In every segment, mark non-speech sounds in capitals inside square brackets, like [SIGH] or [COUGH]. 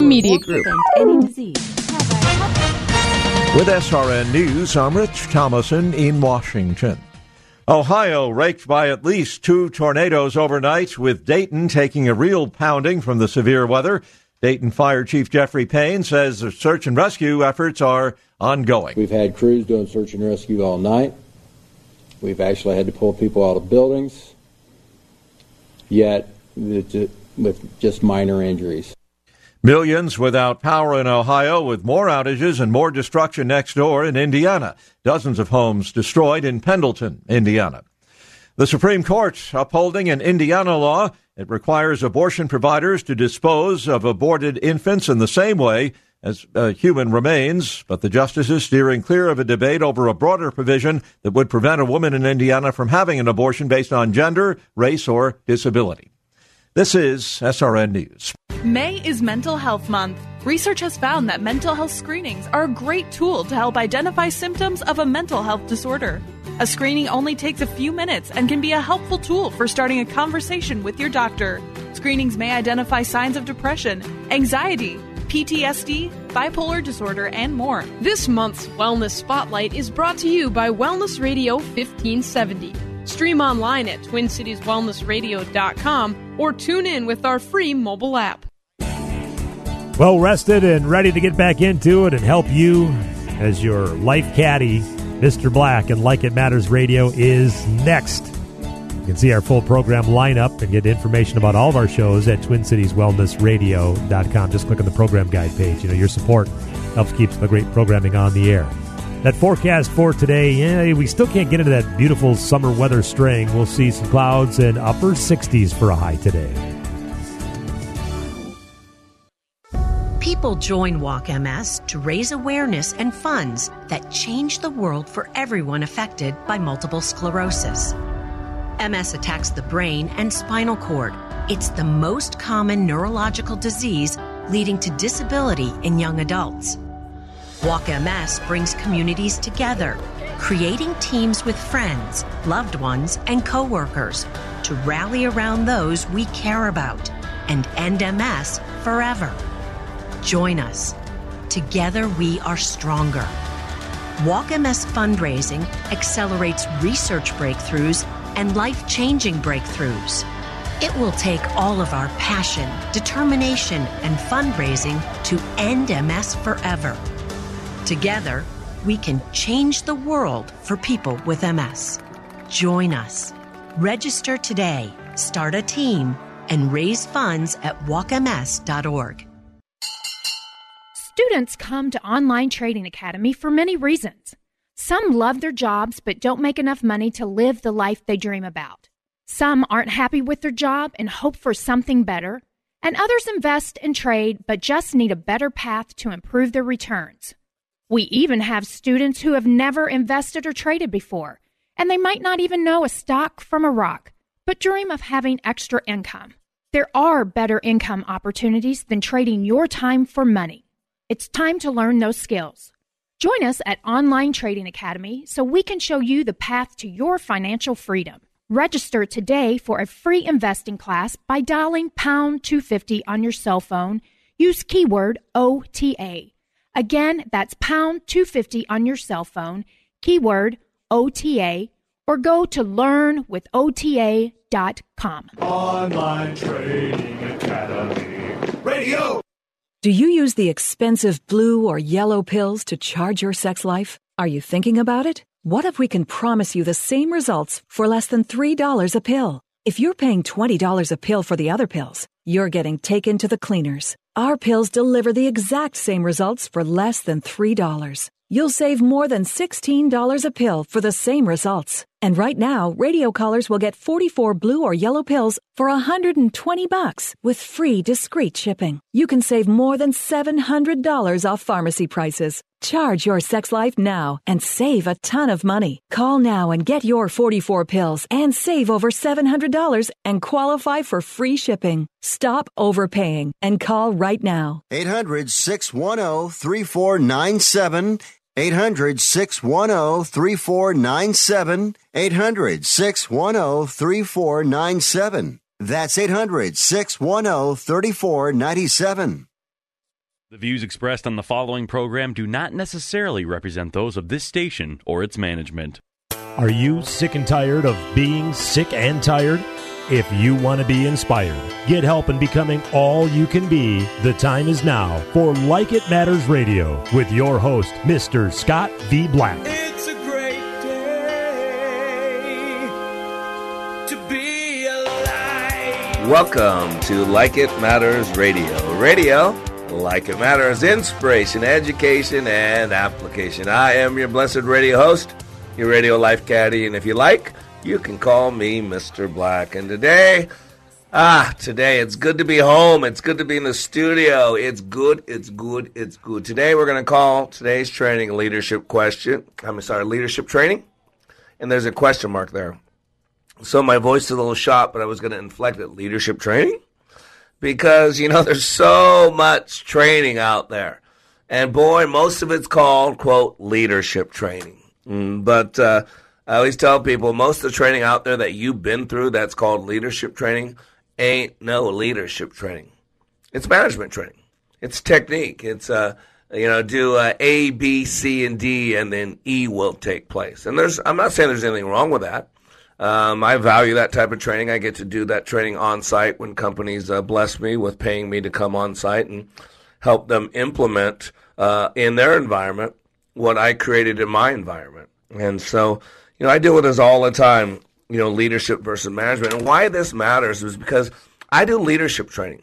Media Group. With SRN News, I'm Rich Thomason in Washington. Ohio raked by at least two tornadoes overnight, with Dayton taking a real pounding from the severe weather. Dayton Fire Chief Jeffrey Payne says the search and rescue efforts are ongoing. We've had crews doing search and rescue all night. We've actually had to pull people out of buildings, yet with just minor injuries. Millions without power in Ohio, with more outages and more destruction next door in Indiana. Dozens of homes destroyed in Pendleton, Indiana. The Supreme Court upholding an Indiana law. It requires abortion providers to dispose of aborted infants in the same way as uh, human remains, but the justices steering clear of a debate over a broader provision that would prevent a woman in Indiana from having an abortion based on gender, race, or disability. This is SRN News. May is Mental Health Month. Research has found that mental health screenings are a great tool to help identify symptoms of a mental health disorder. A screening only takes a few minutes and can be a helpful tool for starting a conversation with your doctor. Screenings may identify signs of depression, anxiety, PTSD, bipolar disorder, and more. This month's Wellness Spotlight is brought to you by Wellness Radio 1570. Stream online at TwinCitiesWellnessRadio.com or tune in with our free mobile app. Well rested and ready to get back into it and help you as your life caddy, Mr. Black and Like It Matters Radio is next. You can see our full program lineup and get information about all of our shows at TwinCitiesWellnessRadio.com. Just click on the program guide page. You know, your support helps keep the great programming on the air. That forecast for today, yeah, we still can't get into that beautiful summer weather string. We'll see some clouds and upper 60s for a high today. People join Walk MS to raise awareness and funds that change the world for everyone affected by multiple sclerosis. MS attacks the brain and spinal cord. It's the most common neurological disease leading to disability in young adults. Walk MS brings communities together, creating teams with friends, loved ones, and coworkers to rally around those we care about and end MS forever. Join us. Together we are stronger. Walk MS fundraising accelerates research breakthroughs and life changing breakthroughs. It will take all of our passion, determination, and fundraising to end MS forever. Together, we can change the world for people with MS. Join us. Register today, start a team, and raise funds at walkms.org. Students come to Online Trading Academy for many reasons. Some love their jobs but don't make enough money to live the life they dream about. Some aren't happy with their job and hope for something better. And others invest and trade but just need a better path to improve their returns. We even have students who have never invested or traded before, and they might not even know a stock from a rock, but dream of having extra income. There are better income opportunities than trading your time for money. It's time to learn those skills. Join us at Online Trading Academy so we can show you the path to your financial freedom. Register today for a free investing class by dialing pound 250 on your cell phone. Use keyword OTA. Again, that's pound 250 on your cell phone, keyword OTA, or go to learnwithota.com. Online Trading Academy Radio. Do you use the expensive blue or yellow pills to charge your sex life? Are you thinking about it? What if we can promise you the same results for less than $3 a pill? If you're paying $20 a pill for the other pills, you're getting taken to the cleaners. Our pills deliver the exact same results for less than $3. You'll save more than $16 a pill for the same results. And right now, radio callers will get 44 blue or yellow pills for 120 bucks with free discreet shipping. You can save more than $700 off pharmacy prices. Charge your sex life now and save a ton of money. Call now and get your 44 pills and save over $700 and qualify for free shipping. Stop overpaying and call right now. 800 610 3497. 800 610 3497. 800 610 3497. That's 800 610 3497. The views expressed on the following program do not necessarily represent those of this station or its management. Are you sick and tired of being sick and tired? If you want to be inspired, get help in becoming all you can be, the time is now for Like It Matters Radio with your host, Mr. Scott V. Black. It's a great day to be alive. Welcome to Like It Matters Radio. Radio, like it matters, inspiration, education, and application. I am your blessed radio host, your radio life caddy, and if you like, you can call me Mr. Black. And today, ah, today it's good to be home. It's good to be in the studio. It's good. It's good. It's good. Today we're going to call today's training leadership question. I'm sorry, leadership training. And there's a question mark there. So my voice is a little shot, but I was going to inflect it. Leadership training? Because, you know, [LAUGHS] there's so much training out there. And boy, most of it's called, quote, leadership training. Mm, but, uh, I always tell people most of the training out there that you've been through that's called leadership training ain't no leadership training. It's management training. It's technique. It's uh you know do uh, A B C and D and then E will take place. And there's I'm not saying there's anything wrong with that. Um, I value that type of training. I get to do that training on site when companies uh, bless me with paying me to come on site and help them implement uh, in their environment what I created in my environment. And so you know, I deal with this all the time, you know, leadership versus management. And why this matters is because I do leadership training.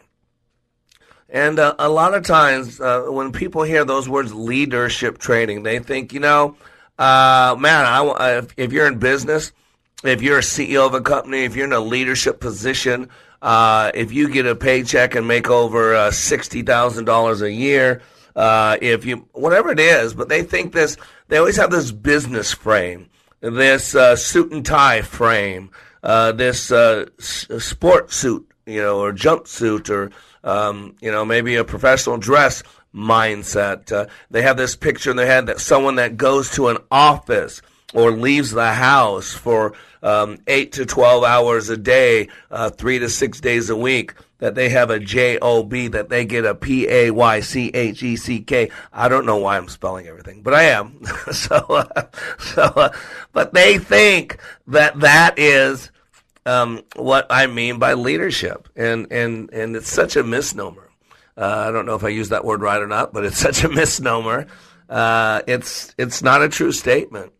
And uh, a lot of times uh, when people hear those words leadership training, they think, you know, uh, man, I, if, if you're in business, if you're a CEO of a company, if you're in a leadership position, uh, if you get a paycheck and make over uh, $60,000 a year, uh, if you, whatever it is, but they think this, they always have this business frame this uh, suit and tie frame, uh, this uh, s- sport suit, you know, or jumpsuit, or um, you know, maybe a professional dress mindset. They have this picture in their head that someone that goes to an office or leaves the house for um, eight to twelve hours a day, uh, three to six days a week that they have a J O B, that they get a P A Y C H E C K. I don't know why I'm spelling everything, but I am. [LAUGHS] so, uh, [LAUGHS] so, uh, but they think that that is um, what I mean by leadership, and and and it's such a misnomer. Uh, I don't know if I use that word right or not, but it's [LAUGHS] such a misnomer. Uh, it's it's not a true statement.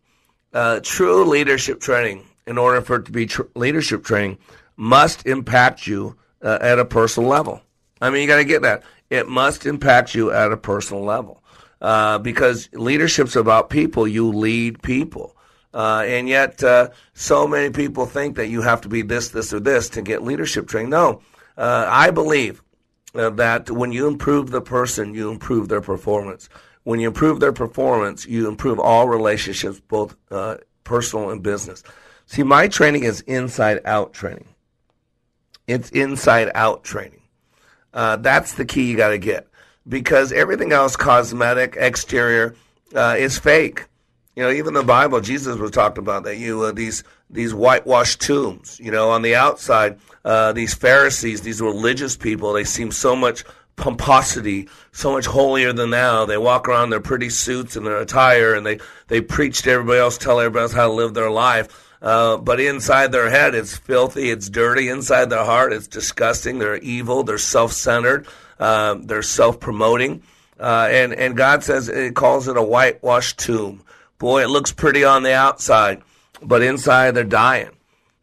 Uh, true leadership training, in order for it to be tr- leadership training, must impact you uh, at a personal level. I mean, you got to get that. It must impact you at a personal level uh, because leadership's about people. You lead people. Uh, and yet, uh, so many people think that you have to be this, this, or this to get leadership training. No, uh, I believe uh, that when you improve the person, you improve their performance. When you improve their performance, you improve all relationships, both uh, personal and business. See, my training is inside out training. It's inside out training. Uh, that's the key you got to get because everything else, cosmetic, exterior, uh, is fake. You know, even the Bible, Jesus was talking about that. You uh, these these whitewashed tombs. You know, on the outside, uh, these Pharisees, these religious people, they seem so much pomposity, so much holier than thou. They walk around in their pretty suits and their attire, and they they preach to everybody else, tell everybody else how to live their life. Uh, but inside their head, it's filthy, it's dirty. Inside their heart, it's disgusting. They're evil. They're self-centered. Uh, they're self-promoting. Uh, and and God says it calls it a whitewashed tomb. Boy, it looks pretty on the outside, but inside they're dying.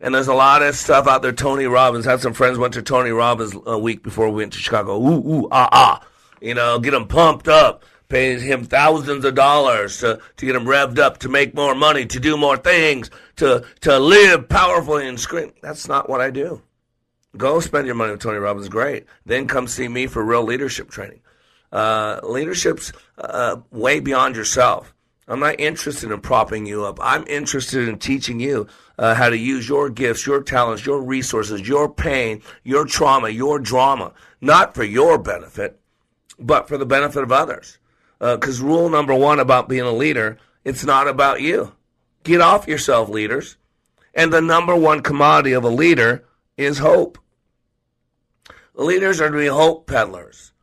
And there's a lot of stuff out there. Tony Robbins had some friends went to Tony Robbins a week before we went to Chicago. Ooh ooh ah ah, you know, get them pumped up pay him thousands of dollars to, to get him revved up, to make more money, to do more things, to, to live powerfully and scream. That's not what I do. Go spend your money with Tony Robbins, great. Then come see me for real leadership training. Uh, leadership's uh, way beyond yourself. I'm not interested in propping you up. I'm interested in teaching you uh, how to use your gifts, your talents, your resources, your pain, your trauma, your drama, not for your benefit, but for the benefit of others. Because uh, rule number one about being a leader, it's not about you. Get off yourself, leaders. And the number one commodity of a leader is hope. Leaders are to be hope peddlers.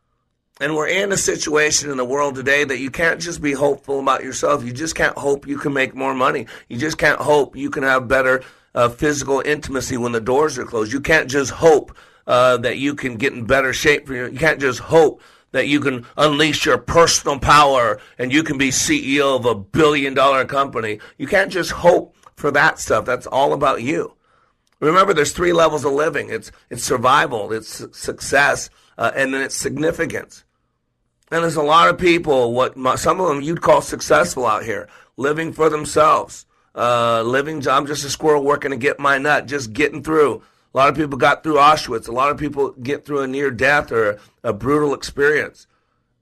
And we're in a situation in the world today that you can't just be hopeful about yourself. You just can't hope you can make more money. You just can't hope you can have better uh, physical intimacy when the doors are closed. You can't just hope uh, that you can get in better shape for you. You can't just hope that you can unleash your personal power and you can be CEO of a billion dollar company. You can't just hope for that stuff. That's all about you. Remember, there's three levels of living. It's it's survival, it's success, uh, and then it's significance. And there's a lot of people, what some of them you'd call successful out here, living for themselves, uh, living. I'm just a squirrel working to get my nut, just getting through. A lot of people got through Auschwitz. A lot of people get through a near death or a, brutal experience.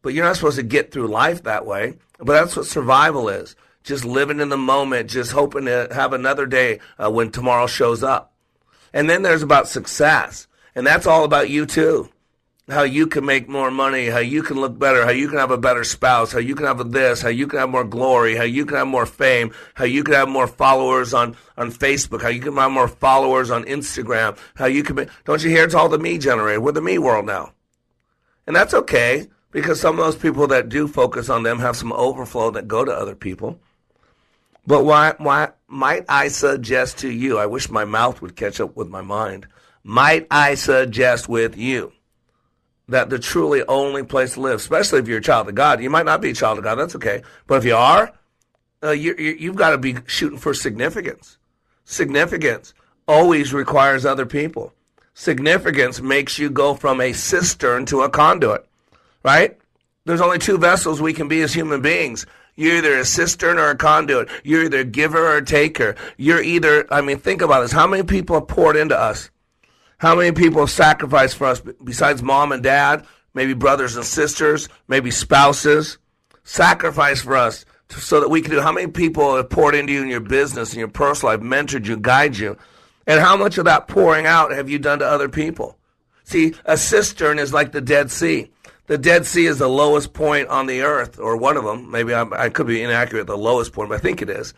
But you're not supposed to get through life that way. But that's what survival is. Just living in the moment, just hoping to have another day uh, when tomorrow shows up. And then there's about success. And that's all about you too. How you can make more money, how you can look better, how you can have a better spouse, how you can have this, how you can have more glory, how you can have more fame, how you can have more followers on, on Facebook, how you can have more followers on Instagram, how you can be, don't you hear it's all the me generated. We're the me world now. And that's okay because some of those people that do focus on them have some overflow that go to other people. But why, why might I suggest to you? I wish my mouth would catch up with my mind. Might I suggest with you that the truly only place to live, especially if you're a child of God, you might not be a child of God. That's okay. But if you are, uh, you, you, you've got to be shooting for significance. Significance always requires other people. Significance makes you go from a cistern to a conduit, right? There's only two vessels we can be as human beings you're either a cistern or a conduit. You're either a giver or a taker. You're either, I mean, think about this. How many people have poured into us? How many people have sacrificed for us besides mom and dad? Maybe brothers and sisters, maybe spouses. Sacrifice for us so that we can do. How many people have poured into you in your business and your personal life, mentored you, guided you? And how much of that pouring out have you done to other people? See, a cistern is like the Dead Sea. The Dead Sea is the lowest point on the earth, or one of them. Maybe I'm, i could be inaccurate, the lowest point, but I think it is.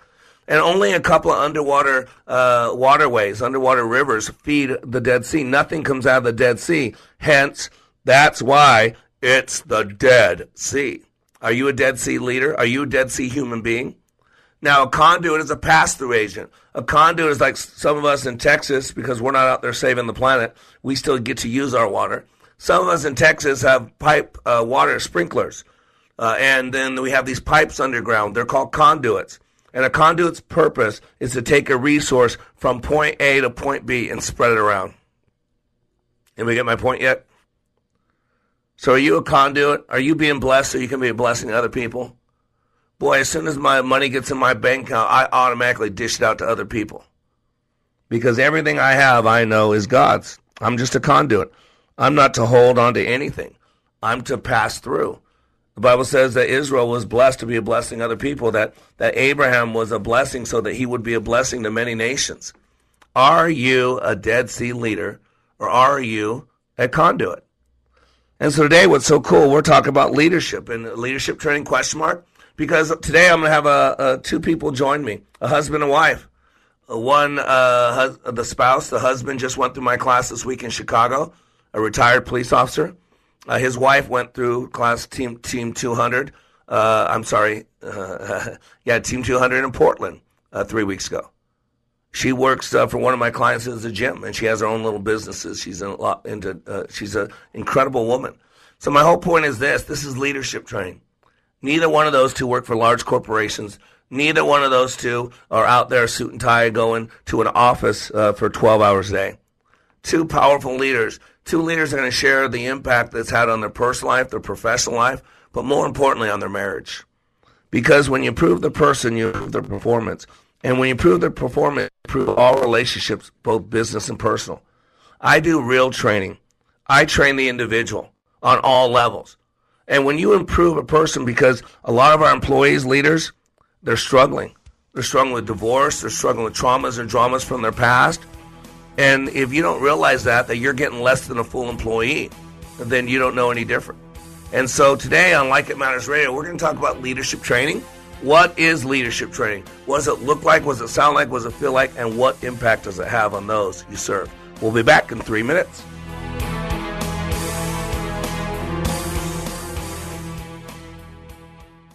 And only a couple of underwater uh, waterways, underwater rivers feed the Dead Sea. Nothing comes out of the Dead Sea. Hence, that's why it's the Dead Sea. Are you a Dead Sea leader? Are you a Dead Sea human being? Now, a conduit is a pass through agent. A conduit is like some of us in Texas, because we're not out there saving the planet, we still get to use our water. Some of us in Texas have pipe uh, water sprinklers. Uh, and then we have these pipes underground. They're called conduits. And a conduit's purpose is to take a resource from point A to point B and spread it around. Anybody get my point yet? So are you a conduit? Are you being blessed so you can be a blessing to other people? Boy, as soon as my money gets in my bank account, I automatically dish it out to other people. Because everything I have, I know is God's. I'm just a conduit. I'm not to hold on to anything. I'm to pass through. The Bible says that Israel was blessed to be a blessing to other people, that, that Abraham was a blessing so that he would be a blessing to many nations. Are you a Dead Sea leader or are you a conduit? And so today, what's so cool, we're talking about leadership and leadership training question mark, because today I'm going to have a, a, two people join me, a husband and wife. One, uh, hus- the spouse, the husband just went through my class this week in Chicago a retired police officer. Uh, his wife went through class team team 200. Uh, I'm sorry, uh, [LAUGHS] yeah, team 200 in Portland uh, three weeks ago. She works uh, for one of my clients as a gym, and she has her own little businesses. She's in a lot into. Uh, she's an incredible woman. So my whole point is this: this is leadership training. Neither one of those two work for large corporations. Neither one of those two are out there suit and tie going to an office for 12 hours a day two powerful leaders Two leaders are going to share the impact that's had on their personal life, their professional life, but more importantly, on their marriage. Because when you improve the person, you improve their performance. And when you improve their performance, you improve all relationships, both business and personal. I do real training. I train the individual on all levels. And when you improve a person, because a lot of our employees, leaders, they're struggling. They're struggling with divorce. They're struggling with traumas and dramas from their past. And if you don't realize that, that you're getting less than a full employee, then you don't know any different. And so today on Like It Matters Radio, we're going to talk about leadership training. What is leadership training? What does it look like? What does it sound like? What does it feel like? And what impact does it have on those you serve? We'll be back in three minutes.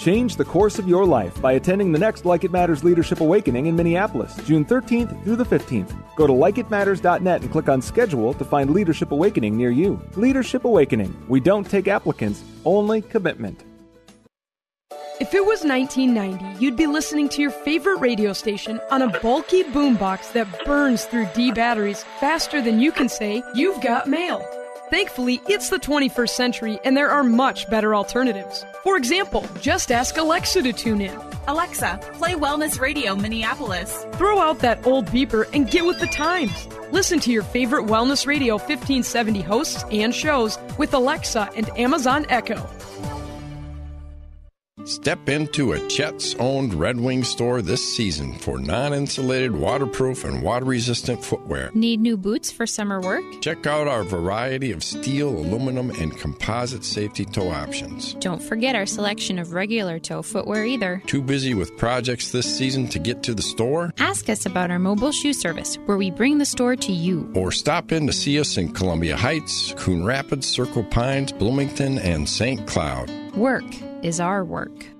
Change the course of your life by attending the next Like It Matters Leadership Awakening in Minneapolis, June 13th through the 15th. Go to likeitmatters.net and click on schedule to find Leadership Awakening near you. Leadership Awakening. We don't take applicants, only commitment. If it was 1990, you'd be listening to your favorite radio station on a bulky boombox that burns through D batteries faster than you can say, You've got mail. Thankfully, it's the 21st century and there are much better alternatives. For example, just ask Alexa to tune in. Alexa, play Wellness Radio Minneapolis. Throw out that old beeper and get with the times. Listen to your favorite Wellness Radio 1570 hosts and shows with Alexa and Amazon Echo. Step into a Chet's owned Red Wing store this season for non insulated, waterproof, and water resistant footwear. Need new boots for summer work? Check out our variety of steel, aluminum, and composite safety toe options. Don't forget our selection of regular toe footwear either. Too busy with projects this season to get to the store? Ask us about our mobile shoe service where we bring the store to you. Or stop in to see us in Columbia Heights, Coon Rapids, Circle Pines, Bloomington, and St. Cloud. Work is our work.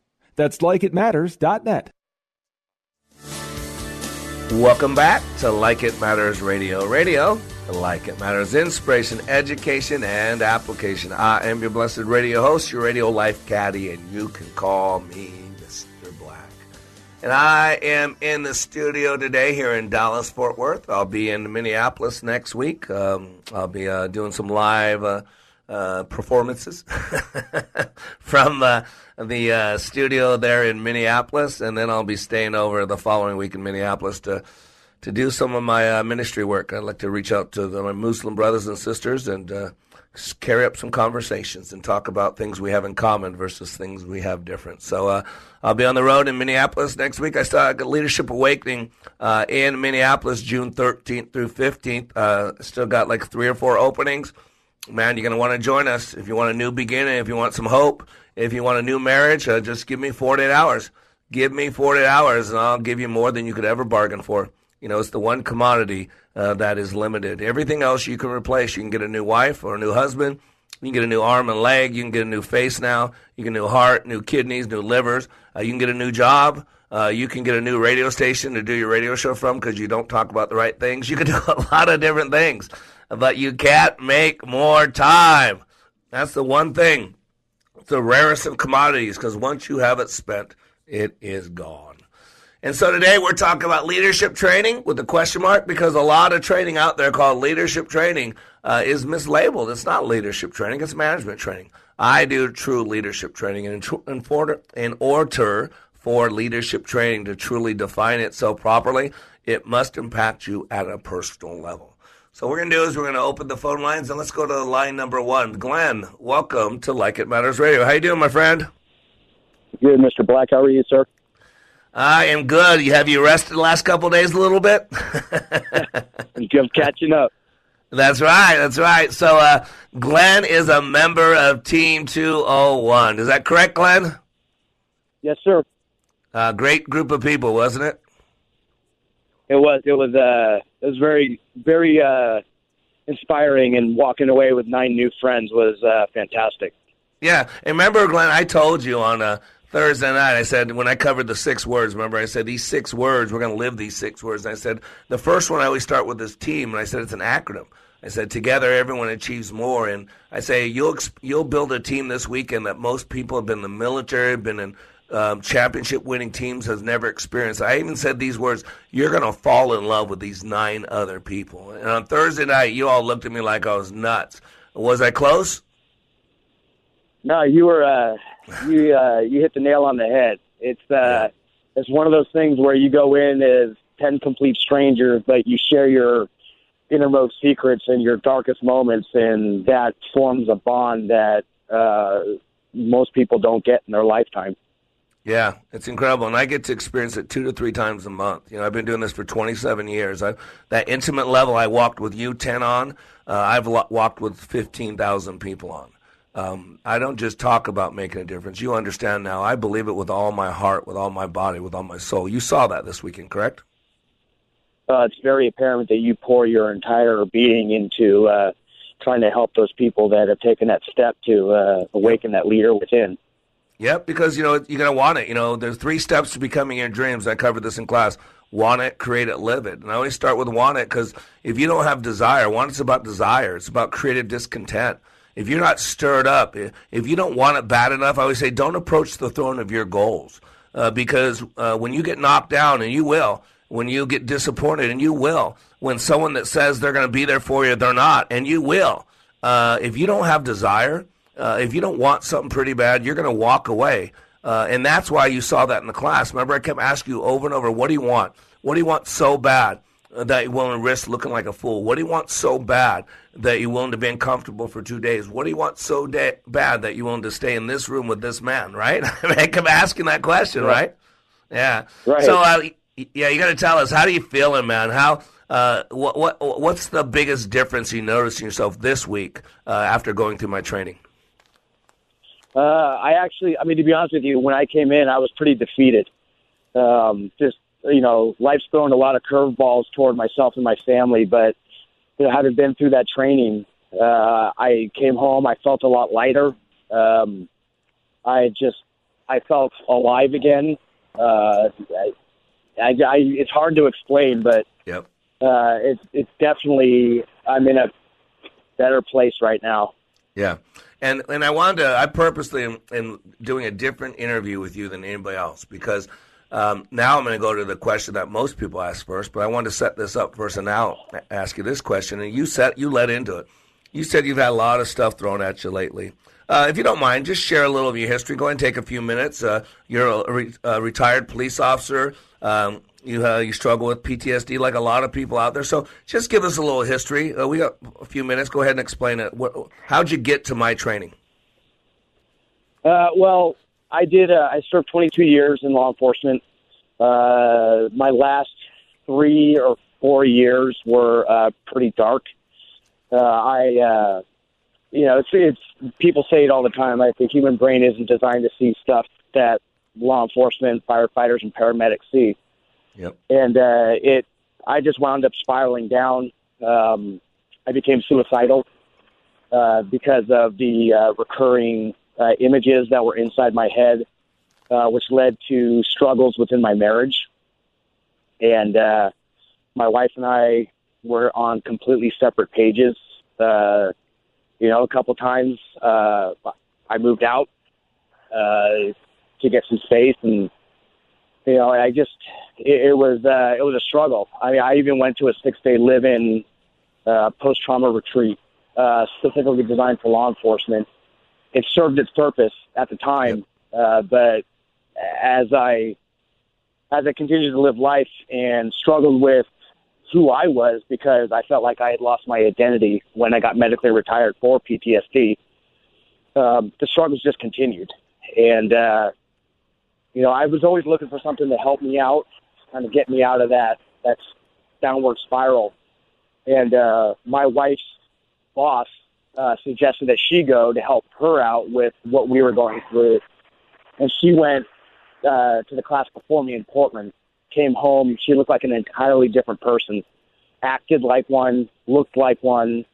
That's likeitmatters.net. Welcome back to Like It Matters Radio. Radio, like it matters, inspiration, education, and application. I am your blessed radio host, your radio life caddy, and you can call me Mr. Black. And I am in the studio today here in Dallas, Fort Worth. I'll be in Minneapolis next week. Um, I'll be uh, doing some live uh, uh, performances [LAUGHS] from uh, the uh, studio there in Minneapolis, and then I'll be staying over the following week in Minneapolis to to do some of my uh, ministry work. I'd like to reach out to the, my Muslim brothers and sisters and uh, carry up some conversations and talk about things we have in common versus things we have different. So uh, I'll be on the road in Minneapolis next week. I start a Leadership Awakening uh, in Minneapolis June 13th through 15th. Uh, still got like three or four openings. Man, you're going to want to join us if you want a new beginning, if you want some hope, if you want a new marriage. Uh, just give me 48 hours. Give me 48 hours, and I'll give you more than you could ever bargain for. You know, it's the one commodity uh, that is limited. Everything else you can replace. You can get a new wife or a new husband. You can get a new arm and leg. You can get a new face now. You can new heart, new kidneys, new livers. Uh, you can get a new job. Uh, you can get a new radio station to do your radio show from because you don't talk about the right things. You can [LAUGHS] do a lot of different things, but you can't make more time. That's the one thing. The rarest of commodities because once you have it spent, it is gone. And so today we're talking about leadership training with a question mark because a lot of training out there called leadership training uh, is mislabeled. It's not leadership training, it's management training. I do true leadership training. And in, in order for leadership training to truly define itself properly, it must impact you at a personal level. So what we're going to do is we're going to open the phone lines and let's go to line number one. Glenn, welcome to Like It Matters Radio. How you doing, my friend? Good, Mr. Black. How are you, sir? I am good. You have you rested the last couple days a little bit? [LAUGHS] Just catching up. [LAUGHS] That's right. That's right. So, uh, Glenn is a member of Team 201. Is that correct, Glenn? Yes, sir. Uh, great group of people, wasn't it? It was. It was. Uh, it was very, very uh, inspiring, and walking away with nine new friends was uh, fantastic. Yeah, and remember, Glenn, I told you on uh, Thursday night, I said, when I covered the six words, remember, I said, these six words, we're going to live these six words. And I said, the first one I always start with this team, and I said, it's an acronym. I said, together everyone achieves more. And I say, you'll, you'll build a team this weekend that most people have been in the military, been in um, championship winning teams has never experienced. I even said these words, you're going to fall in love with these nine other people. And on Thursday night, you all looked at me like I was nuts. Was I close? No, you were uh, you [LAUGHS] uh, you hit the nail on the head. It's uh, it's one of those things where you go in as ten complete strangers, but you share your innermost secrets and your darkest moments, and that forms a bond that uh, most people don't get in their lifetime. Yeah, it's incredible, and I get to experience it two to three times a month. You know, I've been doing this for 27 years. I, that intimate level I walked with you 10 on, uh, I've lo- walked with 15,000 people on. Um, I don't just talk about making a difference. You understand now. I believe it with all my heart, with all my body, with all my soul. You saw that this weekend, correct? Uh, it's very apparent that you pour your entire being into uh, trying to help those people that have taken that step to uh, awaken that leader within. Yep, because you know you're gonna want it. You know, there's three steps to becoming your dreams. I covered this in class. Want it, create it, live it. And I always start with want it because if you don't have desire, want it's about desire. It's about creative discontent if you're not stirred up, if you don't want it bad enough, I always say don't approach the throne of your goals. Uh, because uh, when you get knocked down, and you will, when you get disappointed, and you will, when someone that says they're going to be there for you, they're not, and you will. Uh, if you don't have desire, uh, if you don't want something pretty bad, you're going to walk away. Uh, and that's why you saw that in the class. Remember, I kept asking you over and over, what do you want? What do you want so bad? that you're willing to risk looking like a fool? What do you want so bad that you're willing to be uncomfortable for two days? What do you want so da- bad that you're willing to stay in this room with this man, right? [LAUGHS] I kept asking that question, right? right? Yeah. Right. So, uh, yeah, you got to tell us, how do you feeling, man? How, uh, what, what, what's the biggest difference you noticed in yourself this week uh, after going through my training? Uh, I actually, I mean, to be honest with you, when I came in, I was pretty defeated. Um, just you know, life's thrown a lot of curveballs toward myself and my family, but you know, having been through that training, uh, I came home. I felt a lot lighter. Um, I just, I felt alive again. Uh, I, I, I, it's hard to explain, but yep. uh, it's it's definitely I'm in a better place right now. Yeah, and and I wanted to. I purposely am, am doing a different interview with you than anybody else because um, now I'm going to go to the question that most people ask first, but I want to set this up first and now ask you this question. And you set you led into it. You said you've had a lot of stuff thrown at you lately. Uh, if you don't mind, just share a little of your history. Go ahead and take a few minutes. Uh, you're a, re- a, retired police officer. Um, you uh, you struggle with PTSD like a lot of people out there. So just give us a little history. Uh, we got a few minutes. Go ahead and explain it. What, how'd you get to my training? Uh, well, I did. Uh, I served 22 years in law enforcement. Uh, my last three or four years were uh, pretty dark. I, you know, it's, it's people say it all the time. Like the human brain isn't designed to see stuff that law enforcement, firefighters, and paramedics see. Yep. And uh, it I just wound up spiraling down. Um, I became suicidal uh, because of the uh, recurring uh, images that were inside my head, uh, which led to struggles within my marriage. And uh, my wife and I were on completely separate pages. Uh, you know, a couple times uh, I moved out uh, to get some space, and you know, I just it, it was uh, it was a struggle. I mean, I even went to a six day live in uh, post trauma retreat uh, specifically designed for law enforcement. It served its purpose at the time, uh, but as I as I continued to live life and struggled with who I was because I felt like I had lost my identity when I got medically retired for PTSD. Um, the struggles just continued, and uh, you know I was always looking for something to help me out, kind of get me out of that that downward spiral. And uh, my wife's boss uh, suggested that she go to help her out with what we were going through, and she went uh, to the class before me in Portland. Came home, she looked like an entirely different person, acted like one, looked like one,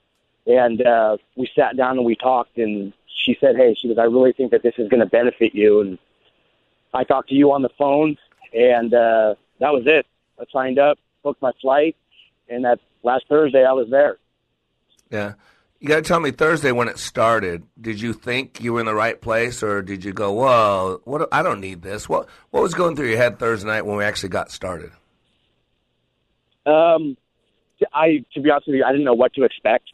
and uh, we sat down and we talked. And she said, "Hey, she goes, I really think that this is going to benefit you." And I talked to you on the phone, and uh, that was it. I signed up, booked my flight, and that last Thursday I was there. Yeah. You got to tell me Thursday when it started. Did you think you were in the right place, or did you go, "Whoa, what? I don't need this." What What was going through your head Thursday night when we actually got started? Um, I, to be honest with you, I didn't know what to expect.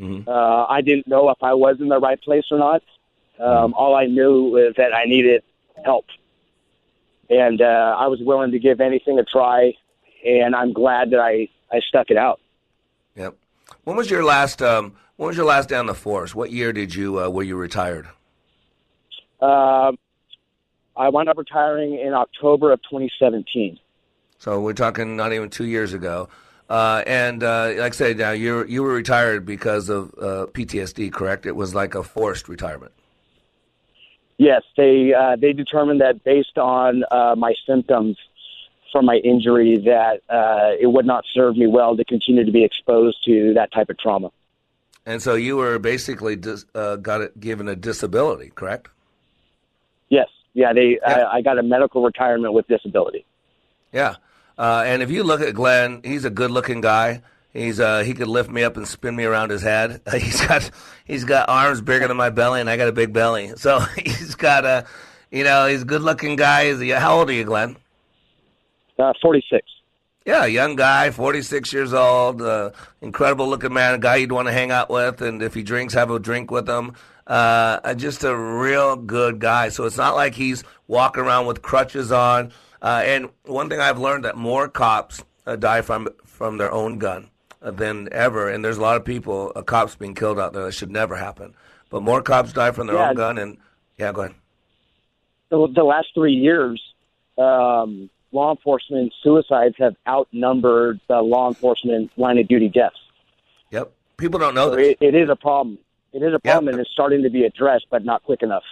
Mm-hmm. Uh, I didn't know if I was in the right place or not. Um, all I knew was that I needed help, and uh, I was willing to give anything a try. And I'm glad that I I stuck it out. Yep. When was your last um, When was your last day on the force? What year did you uh, were you retired? Uh, I wound up retiring in October of 2017. So we're talking not even two years ago. Uh, and uh, like I said, now you you were retired because of uh, PTSD, correct? It was like a forced retirement. Yes, they uh, they determined that based on uh, my symptoms from my injury, that uh, it would not serve me well to continue to be exposed to that type of trauma. And so you were basically dis- uh, got it given a disability, correct? Yes, yeah, they I, I got a medical retirement with disability. Yeah. Uh, and if you look at Glenn, he's a good-looking guy. He's uh, he could lift me up and spin me around his head. [LAUGHS] he's got he's got arms bigger than my belly, and I got a big belly. [LAUGHS] So he's got a, you know, he's a good-looking guy. Is he, how old are you, Glenn? Uh, Forty-six. Yeah, young guy, 46 years old, uh, incredible looking man, a guy you'd want to hang out with, and if he drinks, have a drink with him. Uh, just a real good guy. So it's not like he's walking around with crutches on. Uh, and one thing I've learned that more cops uh, die from from their own gun than ever. And there's a lot of people, uh, cops being killed out there. That should never happen. But more cops die from their Yeah. own gun. And yeah, go ahead. The, the last three years, um, law enforcement suicides have outnumbered the law enforcement line of duty deaths. Yep. People don't know So this. it, it is a problem. It is a problem, and it's starting to be addressed, but not quick enough.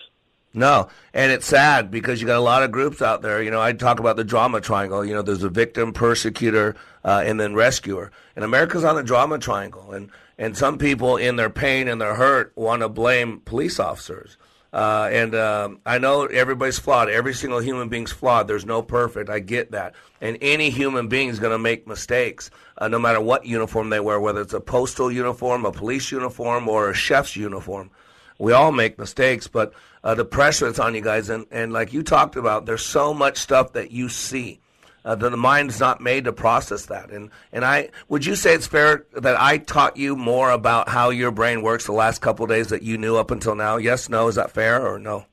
No, and it's sad because you got a lot of groups out there. You know, I talk about the drama triangle. You know, there's a victim, persecutor, uh, and then rescuer. And America's on the drama triangle, and and some people in their pain and their hurt want to blame police officers. Uh, and um, I know everybody's flawed. Every single human being's flawed. There's no perfect. I get that. And any human being is going to make mistakes, uh, no matter what uniform they wear, whether it's a postal uniform, a police uniform, or a chef's uniform we all make mistakes, but uh, the pressure that's on you guys, and, and like you talked about, there's so much stuff that you see uh, that the mind's not made to process that. And and I would you say it's fair that I taught you more about how your brain works the last couple days that you knew up until now? Yes, no, is that fair or no?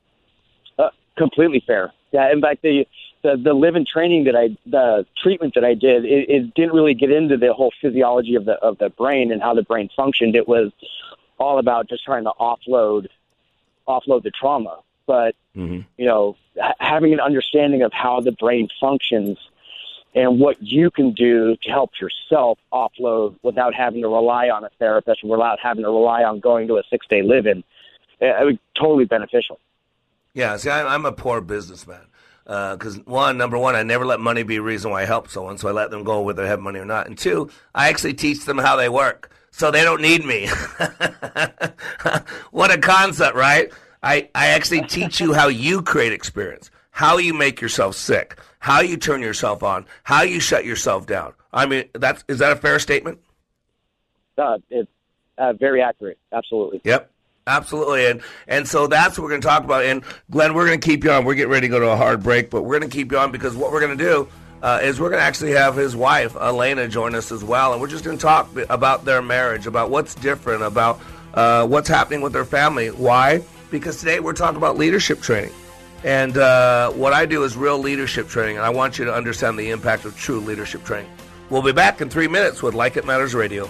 Uh, completely fair. Yeah, in fact, the the, the live in training that I, the treatment that I did, it, it didn't really get into the whole physiology of the of the brain and how the brain functioned. It was all about just trying to offload offload the trauma. But Mm-hmm. you know, ha- having an understanding of how the brain functions and what you can do to help yourself offload without having to rely on a therapist or without having to rely on going to a six day live in, it was totally beneficial. Yeah, see, I, I'm a poor businessman. Because one, number one, I never let money be a reason why I help someone, so I let them go whether they have money or not. And two, I actually teach them how they work, so they don't need me. [LAUGHS] what a concept, right? I, I actually teach you how you create experience, how you make yourself sick, how you turn yourself on, how you shut yourself down. I mean, that's is that a fair statement? Uh, it's uh, very accurate. Absolutely. Yep. Absolutely, and and so that's what we're going to talk about. And Glenn, we're going to keep you on. We're getting ready to go to a hard break, but we're going to keep you on because what we're going to do uh, is we're going to actually have his wife Elena join us as well, and we're just going to talk about their marriage, about what's different, about uh, what's happening with their family. Why? Because today we're talking about leadership training, and uh, what I do is real leadership training, and I want you to understand the impact of true leadership training. We'll be back in three minutes with Like It Matters Radio.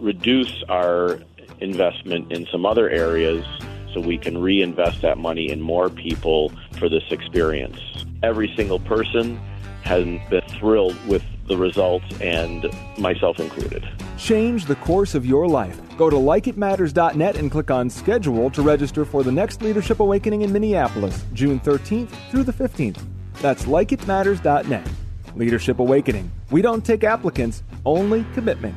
reduce our investment in some other areas so we can reinvest that money in more people for this experience. Every single person has been thrilled with the results, and myself included. Change the course of your life. Go to likeitmatters.net and click on schedule to register for the next Leadership Awakening in Minneapolis, June 13th through the 15th. That's likeitmatters.net. Leadership Awakening. We don't take applicants, only commitment.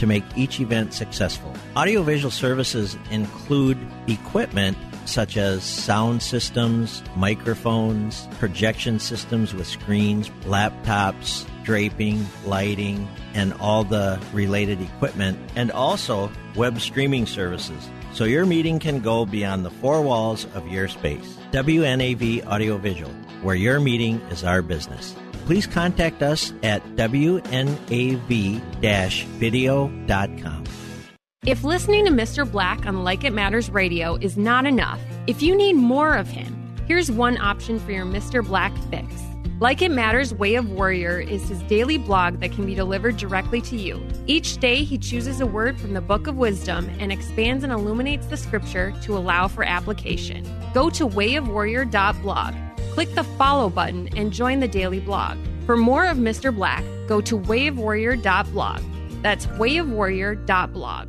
to make each event successful. Audiovisual services include equipment such as sound systems, microphones, projection systems with screens, laptops, draping, lighting, and all the related equipment, and also web streaming services. So your meeting can go beyond the four walls of your space. WNAV Audiovisual, where your meeting is our business. Please contact us at wnav-video.com. If listening to Mr. Black on Like It Matters Radio is not enough, if you need more of him, here's one option for your Mr. Black fix. Like It Matters Way of Warrior is his daily blog that can be delivered directly to you. Each day, he chooses a word from the Book of Wisdom and expands and illuminates the scripture to allow for application. Go to wayofwarrior.blog, click the follow button, and join the daily blog. For more of Mr. Black, go to wayofwarrior.blog. That's wayofwarrior.blog.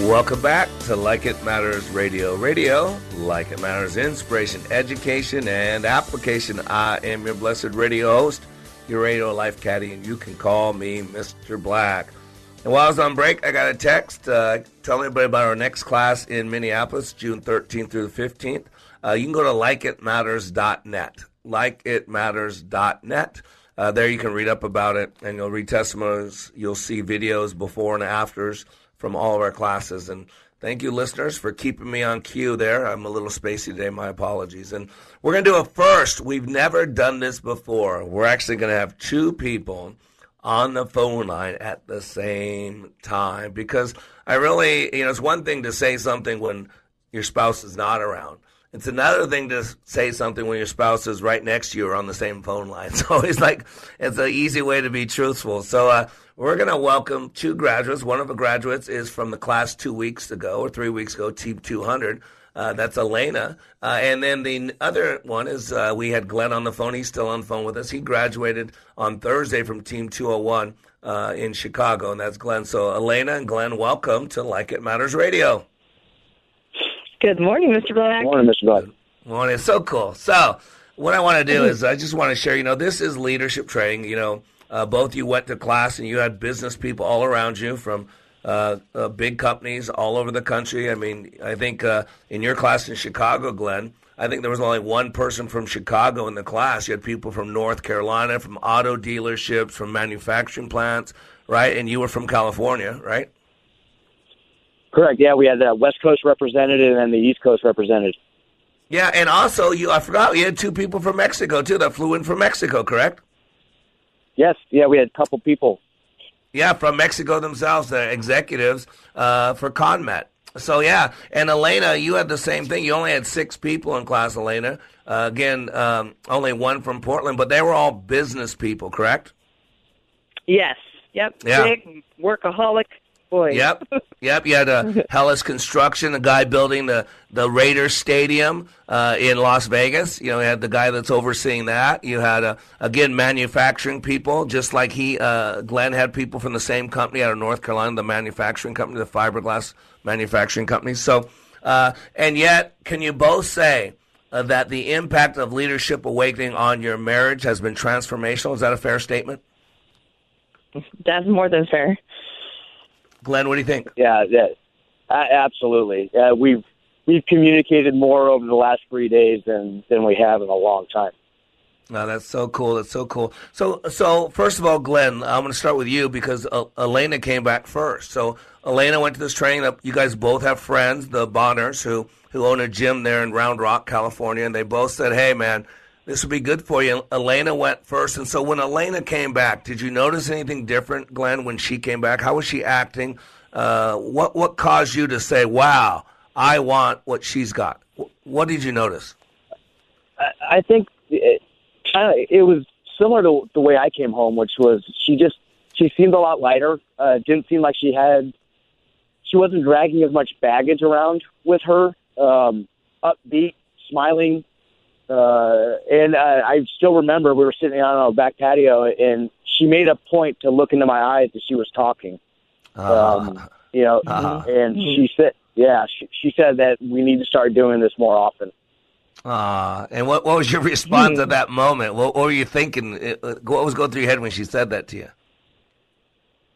Welcome back to Like It Matters Radio. Radio, like it matters, inspiration, education, and application. I am your blessed radio host, your radio life caddy, and you can call me Mr. Black. And while I was on break, I got a text uh, telling everybody about our next class in Minneapolis, June 13th through the 15th. Uh, you can go to likeitmatters.net. Likeitmatters.net. Uh, there you can read up about it, and you'll read testimonies. You'll see videos before and afters from all of our classes. And thank you, listeners, for keeping me on cue there. I'm a little spacey today. My apologies. And we're going to do a first. We've never done this before. We're actually going to have two people on the phone line at the same time because I really, you know, it's one thing to say something when your spouse is not around. It's another thing to say something when your spouse is right next to you or on the same phone line. So [LAUGHS] it's like it's an easy way to be truthful. So uh, we're going to welcome two graduates. One of the graduates is from the class two weeks ago or three weeks ago, Team 200. Uh, that's Elena. Uh, and then the other one is uh, we had Glenn on the phone. He's still on the phone with us. He graduated on Thursday from Team 201 uh, in Chicago, and that's Glenn. So, Elena and Glenn, welcome to Like It Matters Radio. Good morning, Mr. Black. Morning, Mr. Black. Morning. So cool. So, what I want to do is I just want to share, you know, this is leadership training. You know, uh, both you went to class and you had business people all around you from uh, uh, big companies all over the country. I mean, I think uh, in your class in Chicago, Glenn, I think there was only one person from Chicago in the class. You had people from North Carolina, from auto dealerships, from manufacturing plants, right? And you were from California, right? Correct. Yeah, we had the West Coast representative and the East Coast representative. Yeah, and also you I forgot you had two people from Mexico too that flew in from Mexico, correct? Yes. Yeah, we had a couple people. Yeah, from Mexico themselves, the executives uh, for ConMet. So yeah, and Elena, you had the same thing. You only had six people in class, Elena. Uh, again, um, only one from Portland, but they were all business people, correct? Yes. Yep. Yeah. Big workaholic Yep, yep. You had uh, [LAUGHS] Hellas Construction, the guy building the the Raiders Stadium uh, in Las Vegas. You know, you had the guy that's overseeing that. You had uh, again manufacturing people, just like he uh, Glenn had people from the same company out of North Carolina, the manufacturing company, the fiberglass manufacturing company. So, uh, and yet, can you both say? Uh, that the impact of leadership awakening on your marriage has been transformational. Is that a fair statement? That's more than fair. Glenn, what do you think? Yeah, yeah, absolutely. Uh, we've we've communicated more over the last three days than than we have in a long time. No, that's so cool. That's so cool. So, so first of all, Glenn, I'm going to start with you because uh, Elena came back first. So, Elena went to this training. You guys both have friends, the Bonners, who who own a gym there in Round Rock, California, and they both said, "Hey, man, this would be good for you." Elena went first, and so when Elena came back, did you notice anything different, Glenn, when she came back? How was she acting? Uh, what what caused you to say, "Wow, I want what she's got"? What did you notice? I, I think it, it was similar to the way I came home, which was she just she seemed a lot lighter. Uh, didn't seem like she had she wasn't dragging as much baggage around with her. Um, upbeat, smiling, uh, and uh, I still remember we were sitting on our back patio, and she made a point to look into my eyes as she was talking. Um, you know, Uh-huh. and she said, "Yeah," she, she said that we need to start doing this more often. Ah, and what what was your response at that moment? What, what were you thinking? Uh, What was going through your head when she said that to you?